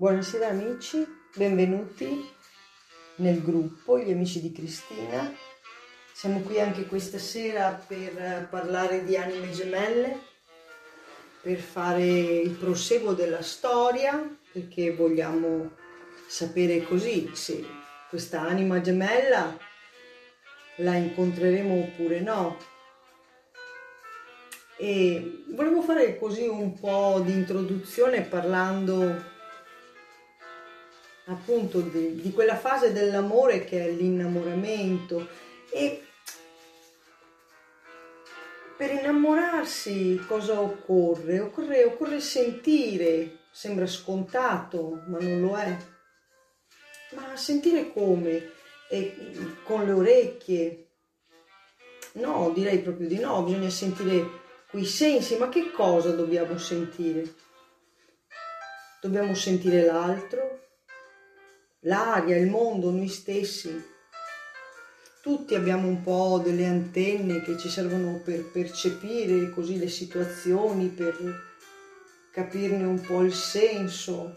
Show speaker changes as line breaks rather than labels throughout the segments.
Buonasera amici, benvenuti nel gruppo Gli Amici di Cristina. Siamo qui anche questa sera per parlare di anime gemelle, per fare il proseguo della storia, perché vogliamo sapere così se questa anima gemella la incontreremo oppure no. E volevo fare così un po' di introduzione parlando appunto di, di quella fase dell'amore che è l'innamoramento e per innamorarsi cosa occorre? Occorre, occorre sentire, sembra scontato, ma non lo è. Ma sentire come? E con le orecchie? No, direi proprio di no, bisogna sentire quei sensi, ma che cosa dobbiamo sentire? Dobbiamo sentire l'altro, l'aria, il mondo, noi stessi. Tutti abbiamo un po' delle antenne che ci servono per percepire così le situazioni, per capirne un po' il senso.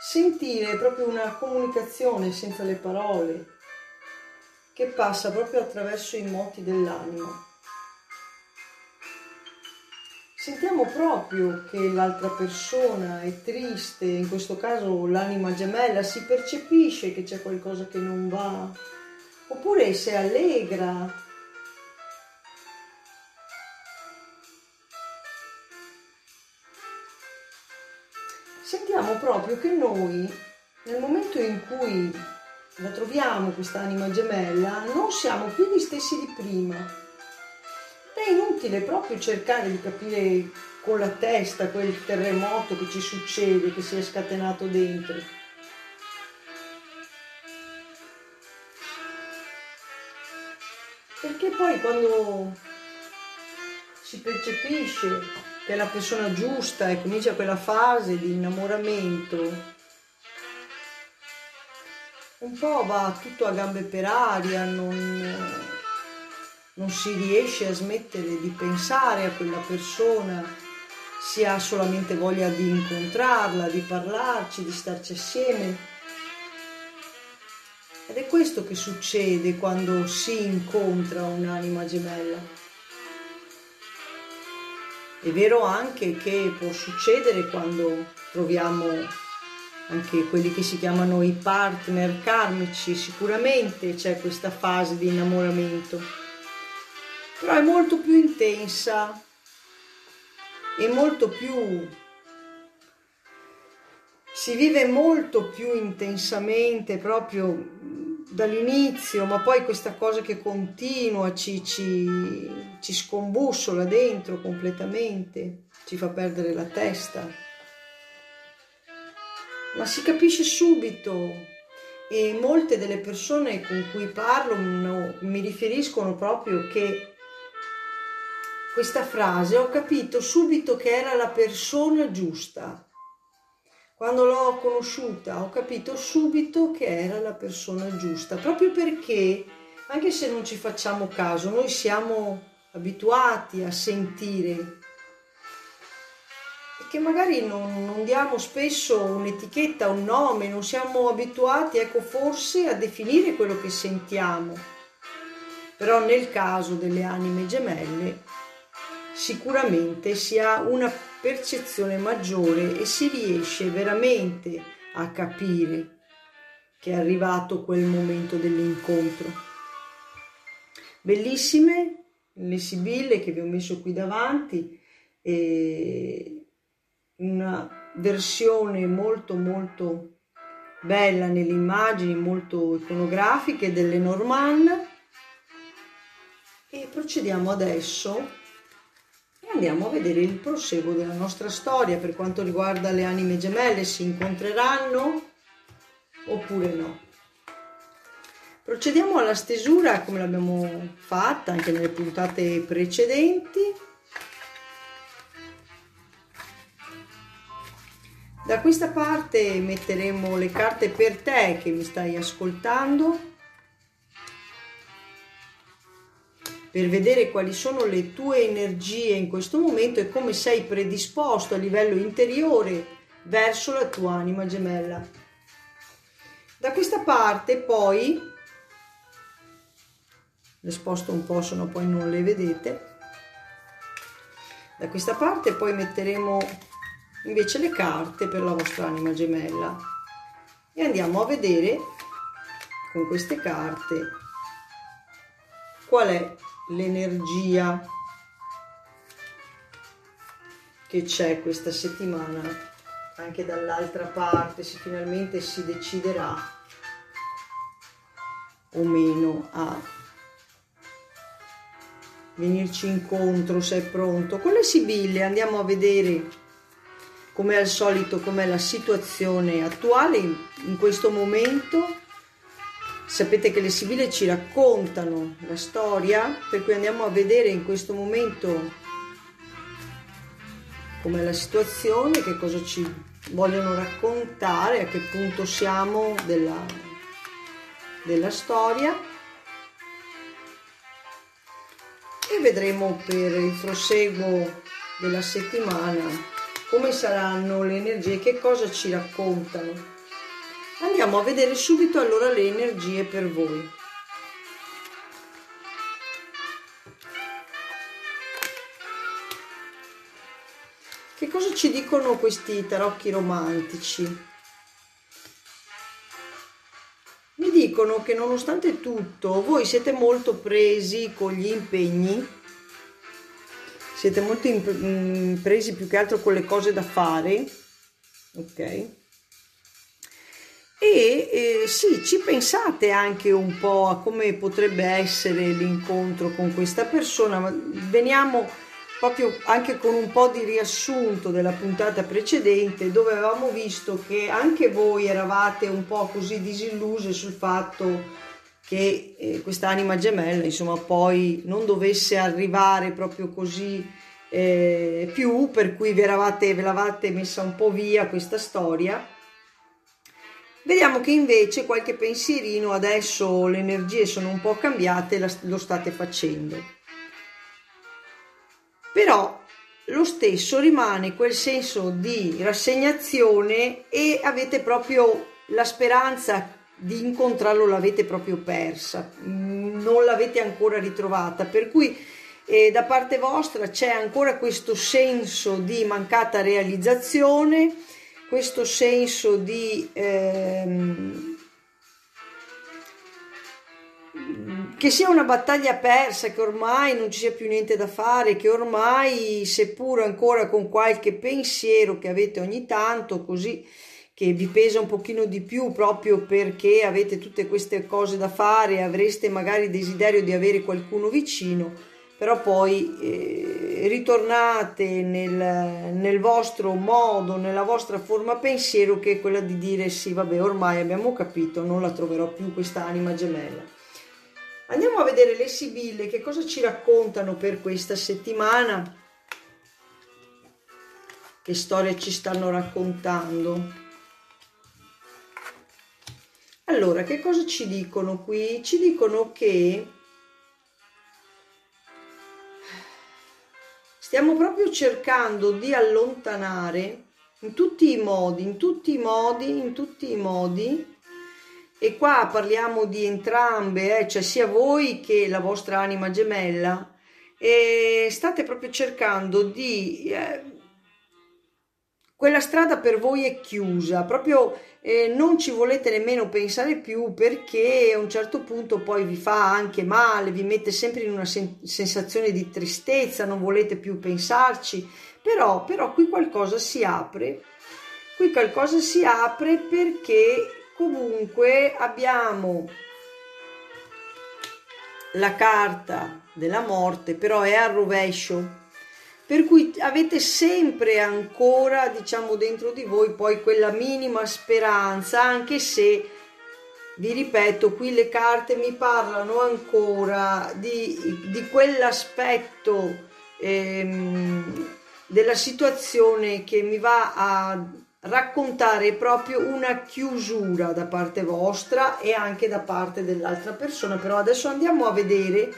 Sentire proprio una comunicazione senza le parole che passa proprio attraverso i moti dell'anima. Sentiamo proprio che l'altra persona è triste, in questo caso l'anima gemella, si percepisce che c'è qualcosa che non va, oppure se allegra. Sentiamo proprio che noi, nel momento in cui la troviamo questa anima gemella, non siamo più gli stessi di prima è inutile proprio cercare di capire con la testa quel terremoto che ci succede, che si è scatenato dentro. Perché poi quando si percepisce che è la persona giusta e comincia quella fase di innamoramento, un po' va tutto a gambe per aria, non non si riesce a smettere di pensare a quella persona, si ha solamente voglia di incontrarla, di parlarci, di starci assieme. Ed è questo che succede quando si incontra un'anima gemella. È vero anche che può succedere quando troviamo anche quelli che si chiamano i partner karmici, sicuramente c'è questa fase di innamoramento però è molto più intensa e molto più si vive molto più intensamente proprio dall'inizio, ma poi questa cosa che continua ci, ci, ci scombussola dentro completamente, ci fa perdere la testa. Ma si capisce subito e molte delle persone con cui parlo no, mi riferiscono proprio che questa frase ho capito subito che era la persona giusta. Quando l'ho conosciuta ho capito subito che era la persona giusta, proprio perché, anche se non ci facciamo caso, noi siamo abituati a sentire e che magari non, non diamo spesso un'etichetta, un nome, non siamo abituati, ecco, forse a definire quello che sentiamo. Però nel caso delle anime gemelle sicuramente si ha una percezione maggiore e si riesce veramente a capire che è arrivato quel momento dell'incontro. Bellissime le sibille che vi ho messo qui davanti, una versione molto molto bella nelle immagini, molto iconografiche delle Norman e procediamo adesso andiamo a vedere il proseguo della nostra storia per quanto riguarda le anime gemelle, si incontreranno oppure no. Procediamo alla stesura come l'abbiamo fatta anche nelle puntate precedenti. Da questa parte metteremo le carte per te che mi stai ascoltando per vedere quali sono le tue energie in questo momento e come sei predisposto a livello interiore verso la tua anima gemella. Da questa parte poi, le sposto un po' se no poi non le vedete, da questa parte poi metteremo invece le carte per la vostra anima gemella e andiamo a vedere con queste carte qual è l'energia che c'è questa settimana anche dall'altra parte se finalmente si deciderà o meno a venirci incontro se è pronto. Con le sibille andiamo a vedere come al solito com'è la situazione attuale in questo momento Sapete che le Sibille ci raccontano la storia, per cui andiamo a vedere in questo momento com'è la situazione, che cosa ci vogliono raccontare, a che punto siamo della, della storia. E vedremo per il proseguo della settimana come saranno le energie, che cosa ci raccontano. Andiamo a vedere subito allora le energie per voi. Che cosa ci dicono questi tarocchi romantici? Mi dicono che nonostante tutto voi siete molto presi con gli impegni, siete molto mm, presi più che altro con le cose da fare, ok? E eh, sì, ci pensate anche un po' a come potrebbe essere l'incontro con questa persona, ma veniamo proprio anche con un po' di riassunto della puntata precedente dove avevamo visto che anche voi eravate un po' così disilluse sul fatto che eh, questa anima gemella insomma poi non dovesse arrivare proprio così eh, più per cui vi eravate, ve l'avate messa un po' via questa storia Vediamo che invece qualche pensierino, adesso le energie sono un po' cambiate, lo state facendo. Però lo stesso rimane quel senso di rassegnazione e avete proprio la speranza di incontrarlo, l'avete proprio persa, non l'avete ancora ritrovata, per cui eh, da parte vostra c'è ancora questo senso di mancata realizzazione questo senso di ehm, che sia una battaglia persa, che ormai non ci sia più niente da fare, che ormai, seppur ancora con qualche pensiero che avete ogni tanto, così che vi pesa un pochino di più proprio perché avete tutte queste cose da fare, avreste magari desiderio di avere qualcuno vicino, però poi eh, ritornate nel, nel, vostro modo, nella vostra forma pensiero che è quella di dire sì vabbè ormai abbiamo capito, non la troverò più questa anima gemella. Andiamo a vedere le Sibille, che cosa ci raccontano per questa settimana, che storia ci stanno raccontando. Allora, che cosa ci dicono qui? Ci dicono che stiamo proprio cercando di allontanare in tutti i modi, in tutti i modi, in tutti i modi, e qua parliamo di entrambe, eh, cioè sia voi che la vostra anima gemella, e state proprio cercando di... Eh, quella strada per voi è chiusa, proprio eh, non ci volete nemmeno pensare più perché a un certo punto poi vi fa anche male, vi mette sempre in una sen- sensazione di tristezza, non volete più pensarci, però, però qui qualcosa si apre, qui qualcosa si apre perché comunque abbiamo la carta della morte, però è al rovescio per cui avete sempre ancora, diciamo, dentro di voi poi quella minima speranza, anche se, vi ripeto, qui le carte mi parlano ancora di, di quell'aspetto ehm, della situazione che mi va a raccontare proprio una chiusura da parte vostra e anche da parte dell'altra persona. Però adesso andiamo a vedere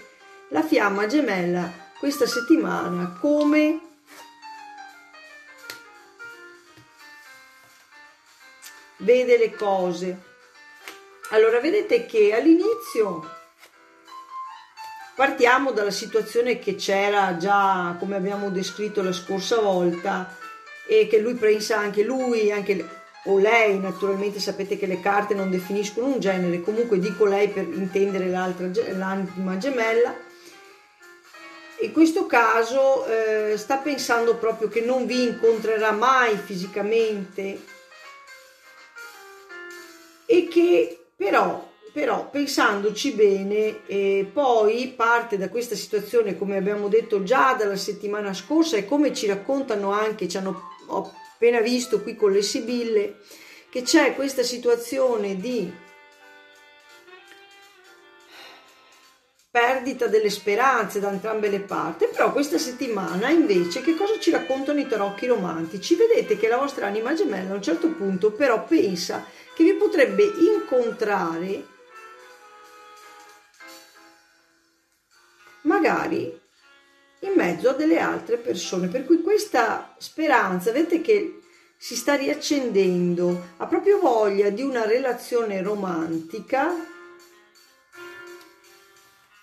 la fiamma gemella questa settimana come vede le cose. Allora, vedete che all'inizio partiamo dalla situazione che c'era già, come abbiamo descritto la scorsa volta, e che lui pensa anche lui, anche o lei, naturalmente sapete che le carte non definiscono un genere, comunque dico lei per intendere l'altra, l'anima gemella. In questo caso eh, sta pensando proprio che non vi incontrerà mai fisicamente. E che però, però pensandoci bene, eh, poi parte da questa situazione, come abbiamo detto già dalla settimana scorsa e come ci raccontano anche, ci hanno appena visto qui con le Sibille, che c'è questa situazione di perdita delle speranze da entrambe le parti, però questa settimana invece che cosa ci raccontano i tarocchi romantici? Vedete che la vostra anima gemella a un certo punto però pensa che vi potrebbe incontrare magari in mezzo a delle altre persone, per cui questa speranza, vedete che si sta riaccendendo, ha proprio voglia di una relazione romantica,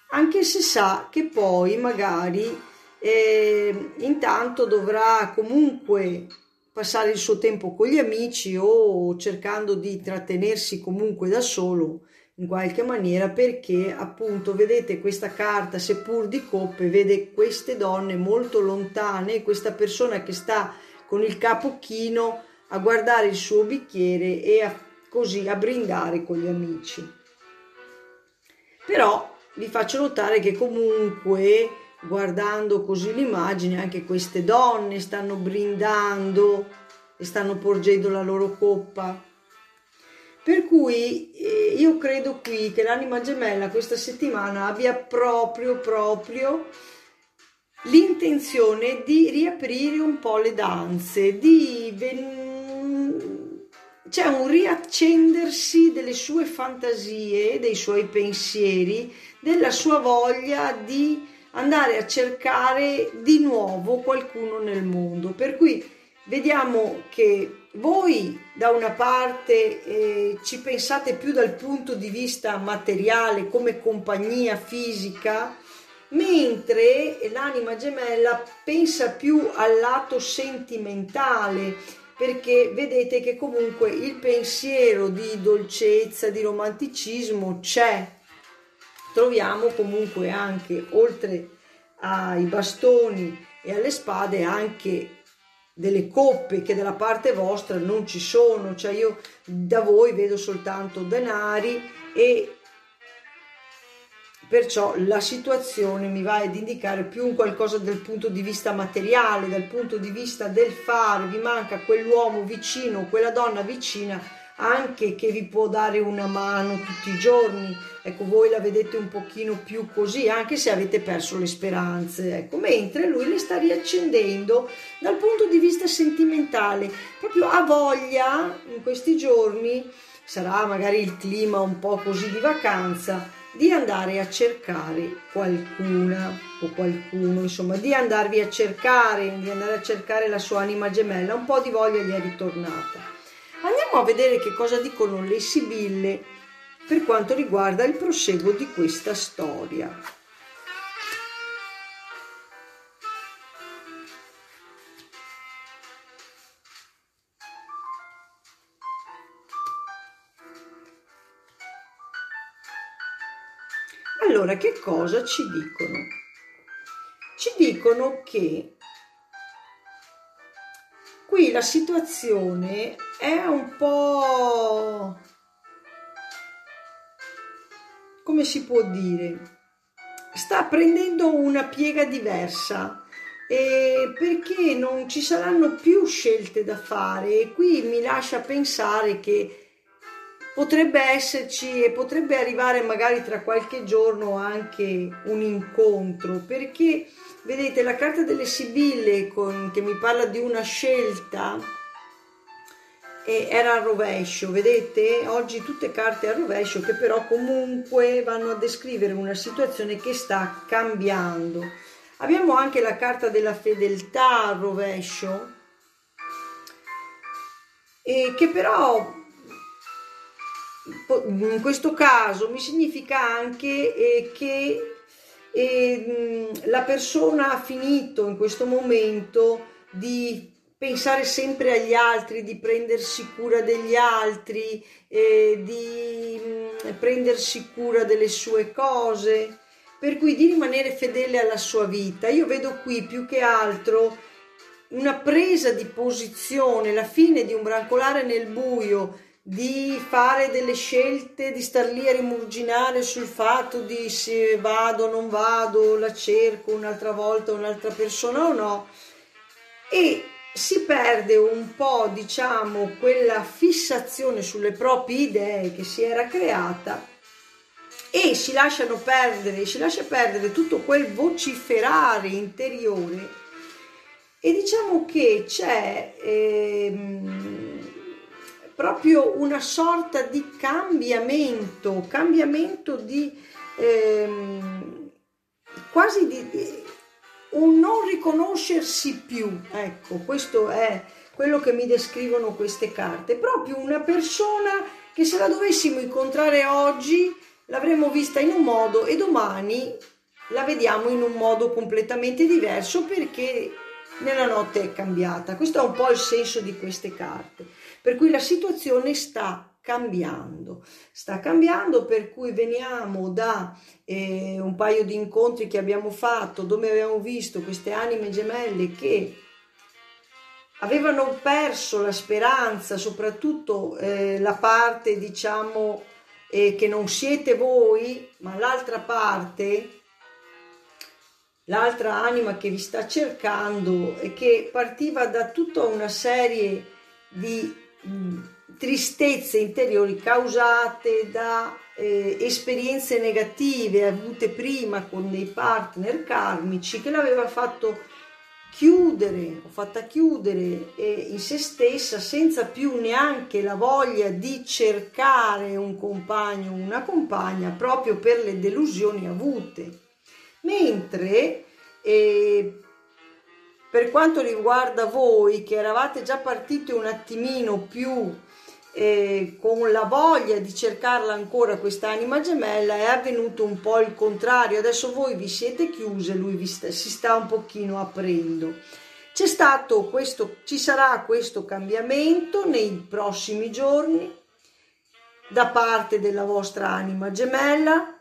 anche se sa che poi magari eh, intanto dovrà comunque passare il suo tempo con gli amici o cercando di trattenersi comunque da solo in qualche maniera perché appunto vedete questa carta seppur di coppe vede queste donne molto lontane questa persona che sta con il capo chino a guardare il suo bicchiere e a, così a brindare con gli amici. Però vi faccio notare che comunque guardando così l'immagine, anche queste donne stanno brindando e stanno porgendo la loro coppa. Per cui eh, io credo qui che l'anima gemella questa settimana abbia proprio, proprio l'intenzione di riaprire un po' le danze, di ven- c'è un riaccendersi delle sue fantasie, dei suoi pensieri, della sua voglia di andare a cercare di nuovo qualcuno nel mondo. Per cui vediamo che voi da una parte eh, ci pensate più dal punto di vista materiale come compagnia fisica, mentre l'anima gemella pensa più al lato sentimentale, perché vedete che comunque il pensiero di dolcezza, di romanticismo c'è troviamo comunque anche oltre ai bastoni e alle spade anche delle coppe che dalla parte vostra non ci sono, cioè io da voi vedo soltanto denari e perciò la situazione mi va ad indicare più un qualcosa dal punto di vista materiale, dal punto di vista del fare, vi manca quell'uomo vicino, quella donna vicina anche che vi può dare una mano tutti i giorni, ecco voi la vedete un pochino più così, anche se avete perso le speranze, ecco, mentre lui le sta riaccendendo dal punto di vista sentimentale, proprio ha voglia in questi giorni, sarà magari il clima un po' così di vacanza, di andare a cercare qualcuna o qualcuno, insomma, di andarvi a cercare, di andare a cercare la sua anima gemella, un po' di voglia gli è ritornata. Andiamo a vedere che cosa dicono le Sibille per quanto riguarda il proseguo di questa storia. Allora, che cosa ci dicono? Ci dicono che la situazione è un po' come si può dire sta prendendo una piega diversa eh, perché non ci saranno più scelte da fare. E qui mi lascia pensare che potrebbe esserci e potrebbe arrivare magari tra qualche giorno anche un incontro perché vedete la carta delle Sibille con, che mi parla di una scelta era a rovescio, vedete? Oggi tutte carte a rovescio che però comunque vanno a descrivere una situazione che sta cambiando. Abbiamo anche la carta della fedeltà a rovescio, e che però in questo caso mi significa anche eh, che eh, la persona ha finito in questo momento di pensare sempre agli altri, di prendersi cura degli altri, eh, di mh, prendersi cura delle sue cose, per cui di rimanere fedele alla sua vita. Io vedo qui più che altro una presa di posizione, la fine di un brancolare nel buio, di fare delle scelte, di star lì a rimurginare sul fatto di se vado o non vado, la cerco un'altra volta un'altra persona o no. E si perde un po', diciamo, quella fissazione sulle proprie idee che si era creata e si lasciano perdere, si lascia perdere tutto quel vociferare interiore e diciamo che c'è ehm, proprio una sorta di cambiamento, cambiamento di ehm, quasi di un non riconoscersi più. Ecco, questo è quello che mi descrivono queste carte. Proprio una persona che se la dovessimo incontrare oggi l'avremmo vista in un modo e domani la vediamo in un modo completamente diverso perché nella notte è cambiata. Questo è un po' il senso di queste carte. Per cui la situazione sta cambiando, sta cambiando per cui veniamo da eh, un paio di incontri che abbiamo fatto dove abbiamo visto queste anime gemelle che avevano perso la speranza, soprattutto eh, la parte diciamo eh, che non siete voi, ma l'altra parte, l'altra anima che vi sta cercando e che partiva da tutta una serie di mm, tristezze interiori causate da eh, esperienze negative avute prima con dei partner karmici che l'aveva fatto chiudere, o fatta chiudere eh, in se stessa senza più neanche la voglia di cercare un compagno o una compagna proprio per le delusioni avute. Mentre eh, per quanto riguarda voi che eravate già partiti un attimino più eh, con la voglia di cercarla ancora quest'anima gemella è avvenuto un po' il contrario. Adesso voi vi siete chiuse lui sta, si sta un pochino aprendo. C'è stato questo ci sarà questo cambiamento nei prossimi giorni da parte della vostra anima gemella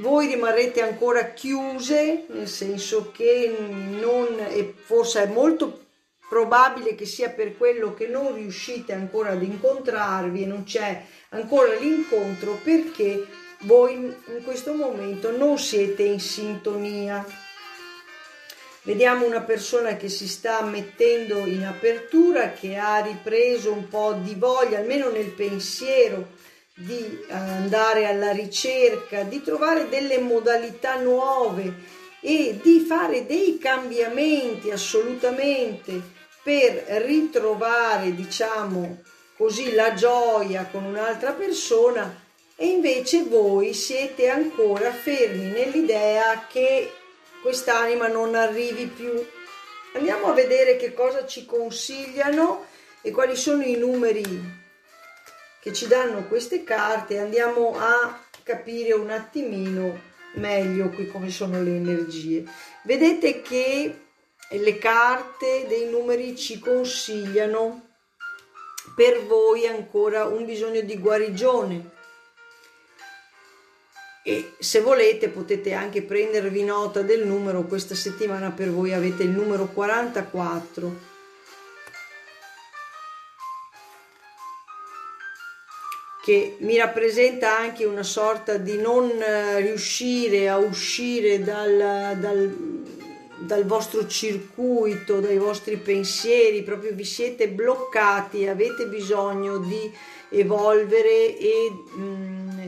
voi rimarrete ancora chiuse nel senso che non e forse è molto probabile che sia per quello che non riuscite ancora ad incontrarvi e non c'è ancora l'incontro perché voi in questo momento non siete in sintonia. Vediamo una persona che si sta mettendo in apertura, che ha ripreso un po' di voglia, almeno nel pensiero, di andare alla ricerca, di trovare delle modalità nuove e di fare dei cambiamenti assolutamente per ritrovare, diciamo così, la gioia con un'altra persona e invece voi siete ancora fermi nell'idea che quest'anima non arrivi più. Andiamo a vedere che cosa ci consigliano e quali sono i numeri che ci danno queste carte. Andiamo a capire un attimino meglio qui come sono le energie. Vedete che le carte dei numeri ci consigliano per voi ancora un bisogno di guarigione e se volete potete anche prendervi nota del numero questa settimana per voi avete il numero 44 che mi rappresenta anche una sorta di non riuscire a uscire dal, dal dal vostro circuito, dai vostri pensieri, proprio vi siete bloccati, avete bisogno di evolvere e, mm,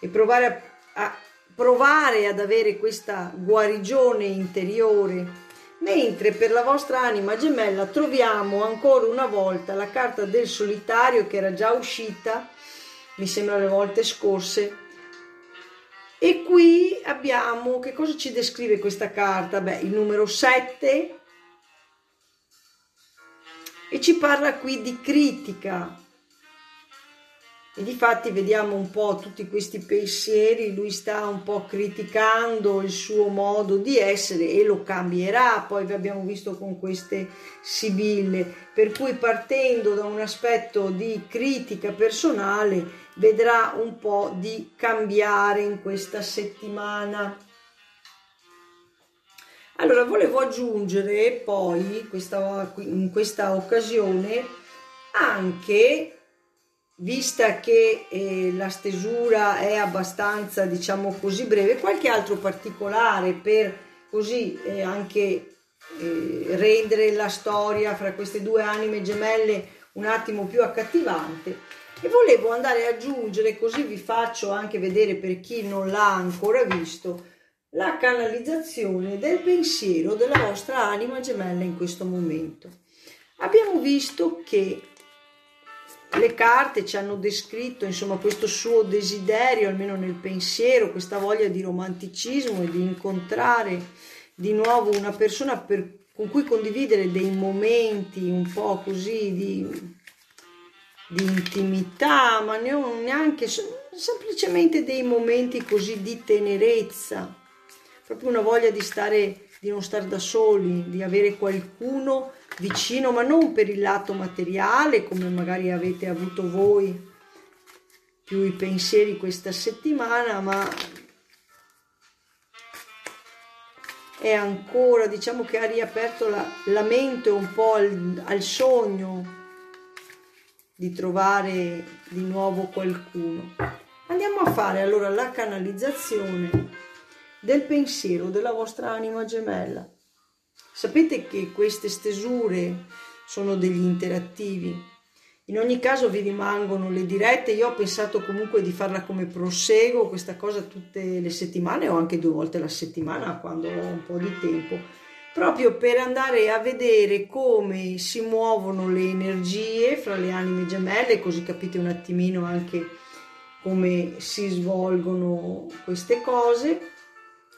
e provare, a, a, provare ad avere questa guarigione interiore. mentre per la vostra anima gemella troviamo ancora una volta la carta del solitario che era già uscita, mi sembra le volte scorse, e qui abbiamo, che cosa ci descrive questa carta? Beh, il numero 7 e ci parla qui di critica, e difatti vediamo un po' tutti questi pensieri, lui sta un po' criticando il suo modo di essere e lo cambierà, poi vi abbiamo visto con queste sibille, per cui partendo da un aspetto di critica personale vedrà un po' di cambiare in questa settimana. Allora, volevo aggiungere poi questa, in questa occasione anche vista che eh, la stesura è abbastanza, diciamo così, breve, qualche altro particolare per così eh, anche eh, rendere la storia fra queste due anime gemelle un attimo più accattivante. E volevo andare ad aggiungere, così vi faccio anche vedere per chi non l'ha ancora visto, la canalizzazione del pensiero della vostra anima gemella in questo momento. Abbiamo visto che le carte ci hanno descritto insomma questo suo desiderio, almeno nel pensiero, questa voglia di romanticismo e di incontrare di nuovo una persona per, con cui condividere dei momenti un po' così di, di intimità, ma neanche semplicemente dei momenti così di tenerezza, proprio una voglia di stare, di non stare da soli, di avere qualcuno vicino, ma non per il lato materiale come magari avete avuto voi più i pensieri questa settimana, ma è ancora, diciamo che ha riaperto la, la mente un po' al, al sogno di trovare di nuovo qualcuno. Andiamo a fare allora la canalizzazione del pensiero della vostra anima gemella. Sapete che queste stesure sono degli interattivi. In ogni caso vi rimangono le dirette, io ho pensato comunque di farla come proseguo, questa cosa tutte le settimane o anche due volte alla settimana quando ho un po' di tempo, proprio per andare a vedere come si muovono le energie fra le anime gemelle, così capite un attimino anche come si svolgono queste cose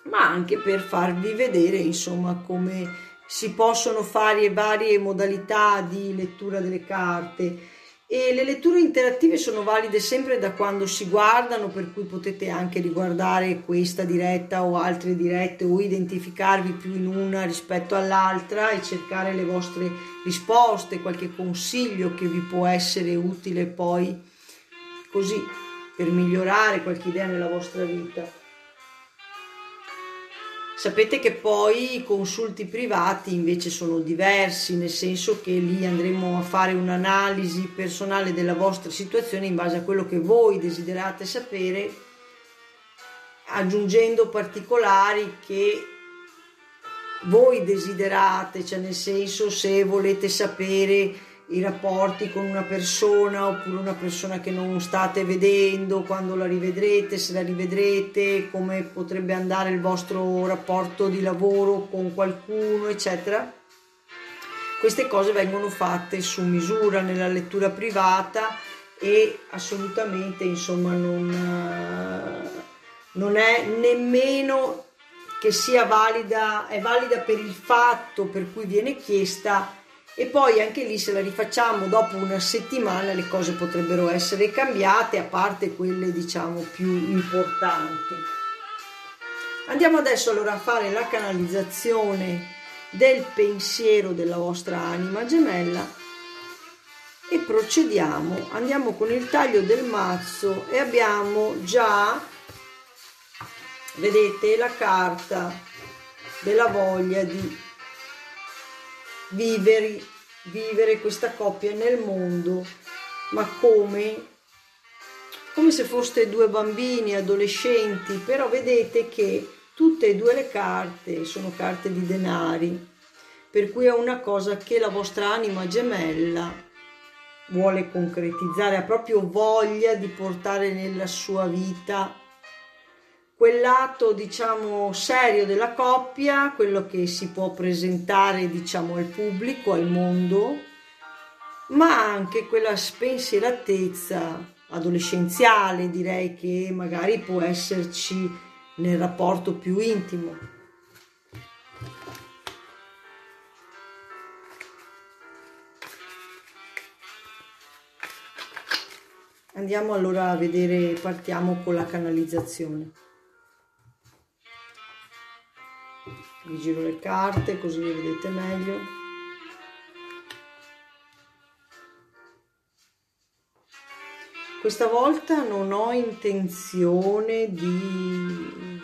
ma anche per farvi vedere insomma come si possono fare varie modalità di lettura delle carte e le letture interattive sono valide sempre da quando si guardano per cui potete anche riguardare questa diretta o altre dirette o identificarvi più in una rispetto all'altra e cercare le vostre risposte qualche consiglio che vi può essere utile poi così per migliorare qualche idea nella vostra vita Sapete che poi i consulti privati invece sono diversi, nel senso che lì andremo a fare un'analisi personale della vostra situazione in base a quello che voi desiderate sapere, aggiungendo particolari che voi desiderate, cioè nel senso se volete sapere i rapporti con una persona oppure una persona che non state vedendo, quando la rivedrete, se la rivedrete, come potrebbe andare il vostro rapporto di lavoro con qualcuno, eccetera. Queste cose vengono fatte su misura nella lettura privata e assolutamente insomma non, non è nemmeno che sia valida, è valida per il fatto per cui viene chiesta e poi anche lì se la rifacciamo dopo una settimana le cose potrebbero essere cambiate a parte quelle diciamo più importanti. Andiamo adesso allora a fare la canalizzazione del pensiero della vostra anima gemella e procediamo. Andiamo con il taglio del mazzo e abbiamo già vedete la carta della voglia di vivere, vivere questa coppia nel mondo, ma come, come se foste due bambini, adolescenti, però vedete che tutte e due le carte sono carte di denari, per cui è una cosa che la vostra anima gemella vuole concretizzare, ha proprio voglia di portare nella sua vita quel lato diciamo serio della coppia, quello che si può presentare diciamo al pubblico, al mondo, ma anche quella spensieratezza adolescenziale, direi che magari può esserci nel rapporto più intimo. Andiamo allora a vedere, partiamo con la canalizzazione. Vi giro le carte così le vedete meglio. Questa volta non ho intenzione di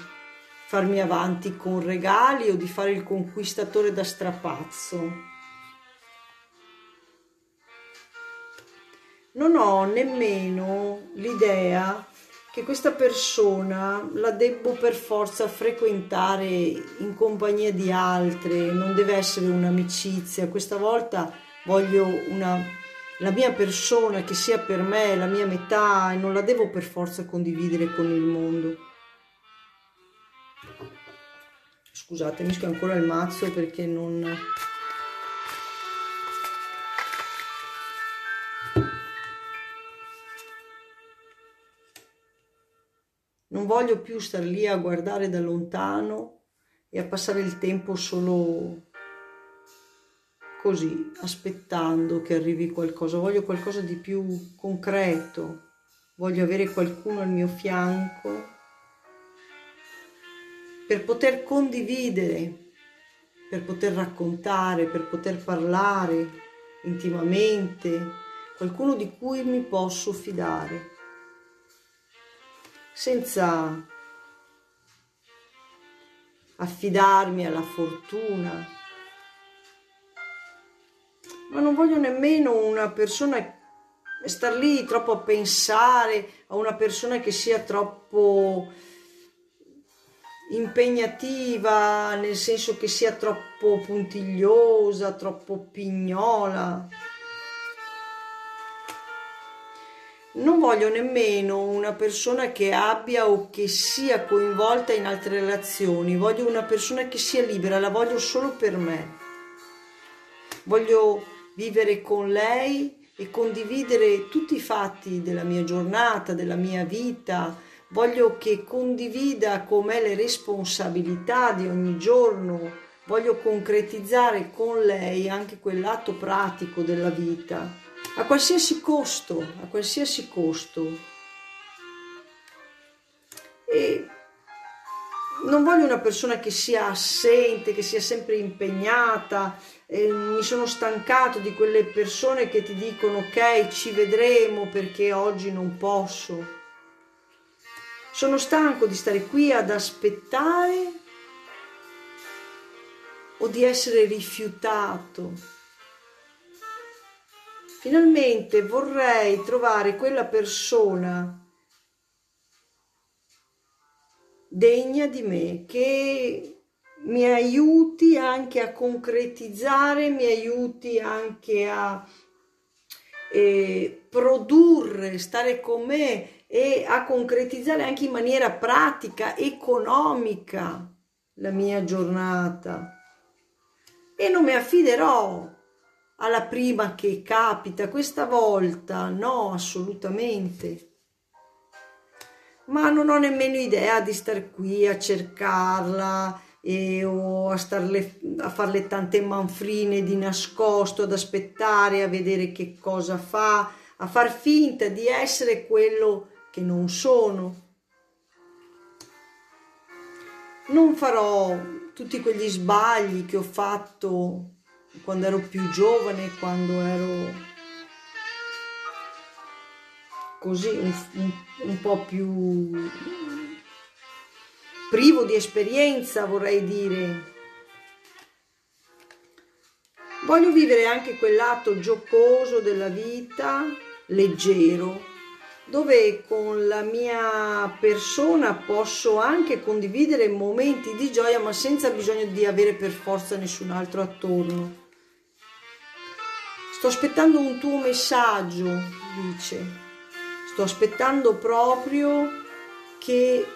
farmi avanti con regali o di fare il conquistatore da strapazzo non ho nemmeno l'idea che questa persona la debbo per forza frequentare in compagnia di altre, non deve essere un'amicizia. Questa volta voglio una, la mia persona che sia per me la mia metà e non la devo per forza condividere con il mondo. Scusate, misco ancora il mazzo perché non Non voglio più star lì a guardare da lontano e a passare il tempo solo così, aspettando che arrivi qualcosa. Voglio qualcosa di più concreto. Voglio avere qualcuno al mio fianco per poter condividere, per poter raccontare, per poter parlare intimamente, qualcuno di cui mi posso fidare senza affidarmi alla fortuna. Ma non voglio nemmeno una persona star lì troppo a pensare a una persona che sia troppo impegnativa, nel senso che sia troppo puntigliosa, troppo pignola. Non voglio nemmeno una persona che abbia o che sia coinvolta in altre relazioni, voglio una persona che sia libera, la voglio solo per me. Voglio vivere con lei e condividere tutti i fatti della mia giornata, della mia vita. Voglio che condivida con me le responsabilità di ogni giorno. Voglio concretizzare con lei anche quell'atto pratico della vita a qualsiasi costo, a qualsiasi costo. E non voglio una persona che sia assente, che sia sempre impegnata. Eh, mi sono stancato di quelle persone che ti dicono ok, ci vedremo perché oggi non posso. Sono stanco di stare qui ad aspettare o di essere rifiutato Finalmente vorrei trovare quella persona degna di me che mi aiuti anche a concretizzare, mi aiuti anche a eh, produrre, stare con me e a concretizzare anche in maniera pratica, economica la mia giornata. E non mi affiderò alla prima che capita, questa volta no, assolutamente. Ma non ho nemmeno idea di star qui a cercarla e, o a, starle, a farle tante manfrine di nascosto, ad aspettare, a vedere che cosa fa, a far finta di essere quello che non sono. Non farò tutti quegli sbagli che ho fatto quando ero più giovane, quando ero così un, un, un po' più privo di esperienza, vorrei dire. Voglio vivere anche quel lato giocoso della vita, leggero, dove con la mia persona posso anche condividere momenti di gioia, ma senza bisogno di avere per forza nessun altro attorno. Sto aspettando un tuo messaggio, dice. Sto aspettando proprio che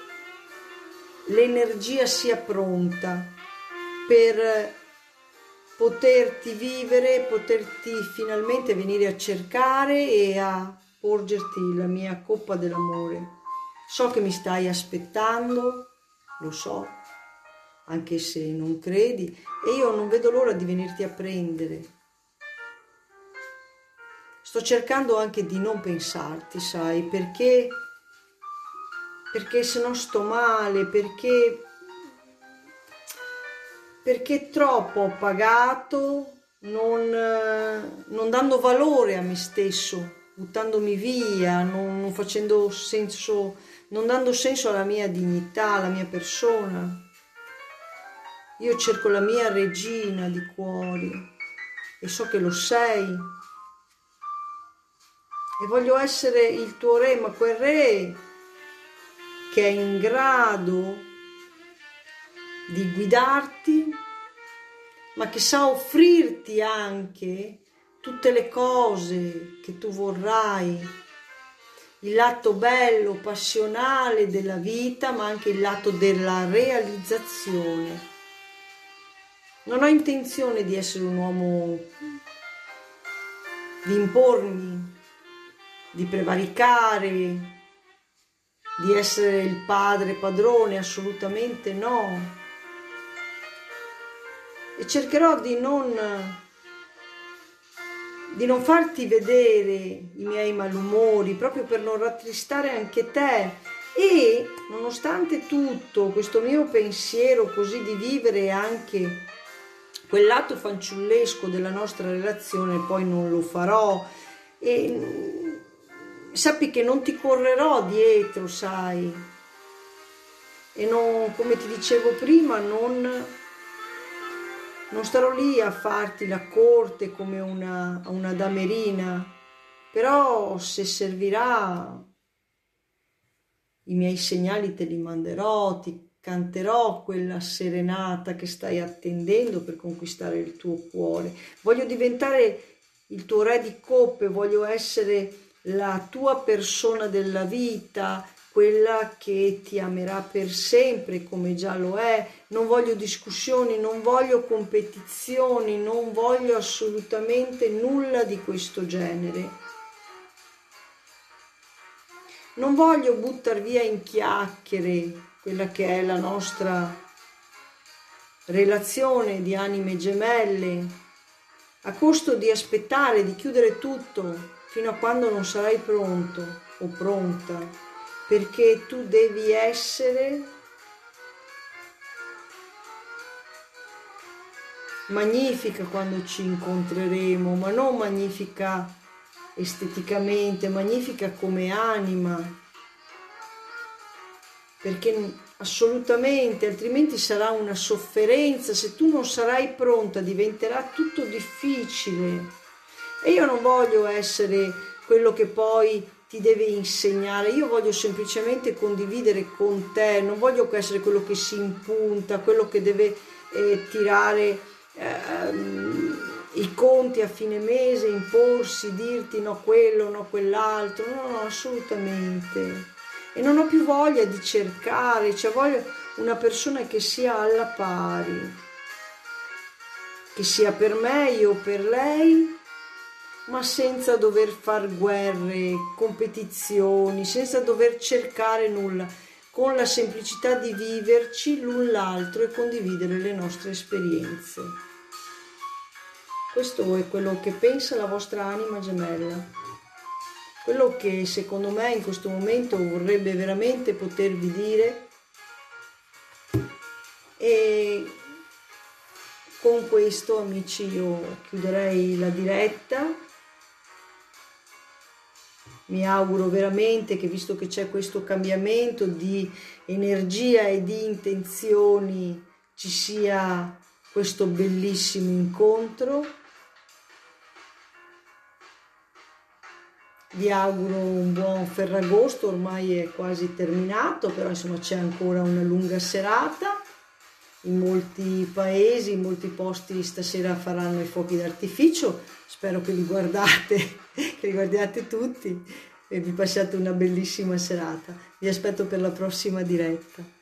l'energia sia pronta per poterti vivere, poterti finalmente venire a cercare e a porgerti la mia coppa dell'amore. So che mi stai aspettando, lo so, anche se non credi, e io non vedo l'ora di venirti a prendere. Sto cercando anche di non pensarti, sai, perché perché se no sto male, perché perché troppo ho pagato non, non dando valore a me stesso, buttandomi via, non, non facendo senso, non dando senso alla mia dignità, alla mia persona. Io cerco la mia regina di cuori e so che lo sei. E voglio essere il tuo re, ma quel re che è in grado di guidarti, ma che sa offrirti anche tutte le cose che tu vorrai, il lato bello, passionale della vita, ma anche il lato della realizzazione. Non ho intenzione di essere un uomo, di impormi, di prevaricare, di essere il padre padrone, assolutamente no. E cercherò di non, di non farti vedere i miei malumori proprio per non rattristare anche te. E nonostante tutto questo mio pensiero così di vivere anche quel lato fanciullesco della nostra relazione poi non lo farò. E sappi che non ti correrò dietro sai e non, come ti dicevo prima non non starò lì a farti la corte come una, una damerina, però se servirà i miei segnali te li manderò, ti canterò quella serenata che stai attendendo per conquistare il tuo cuore. Voglio diventare il tuo re di coppe, voglio essere la tua persona della vita, quella che ti amerà per sempre come già lo è. Non voglio discussioni, non voglio competizioni, non voglio assolutamente nulla di questo genere. Non voglio buttare via in chiacchiere quella che è la nostra relazione di anime gemelle, a costo di aspettare, di chiudere tutto fino a quando non sarai pronto o pronta perché tu devi essere magnifica quando ci incontreremo, ma non magnifica esteticamente, magnifica come anima, perché assolutamente, altrimenti sarà una sofferenza, se tu non sarai pronta diventerà tutto difficile. E io non voglio essere quello che poi ti deve insegnare, io voglio semplicemente condividere con te, non voglio essere quello che si impunta, quello che deve eh, tirare eh, i conti a fine mese, imporsi, dirti no quello, no quell'altro, no, no, assolutamente. E non ho più voglia di cercare, cioè voglio una persona che sia alla pari, che sia per me, io per lei, ma senza dover far guerre, competizioni, senza dover cercare nulla, con la semplicità di viverci l'un l'altro e condividere le nostre esperienze. Questo è quello che pensa la vostra anima gemella, quello che secondo me in questo momento vorrebbe veramente potervi dire e con questo amici io chiuderei la diretta mi auguro veramente che visto che c'è questo cambiamento di energia e di intenzioni ci sia questo bellissimo incontro. Vi auguro un buon Ferragosto, ormai è quasi terminato, però insomma c'è ancora una lunga serata. In molti paesi, in molti posti stasera faranno i fuochi d'artificio, spero che li guardate che riguardiate tutti e vi passiate una bellissima serata. Vi aspetto per la prossima diretta.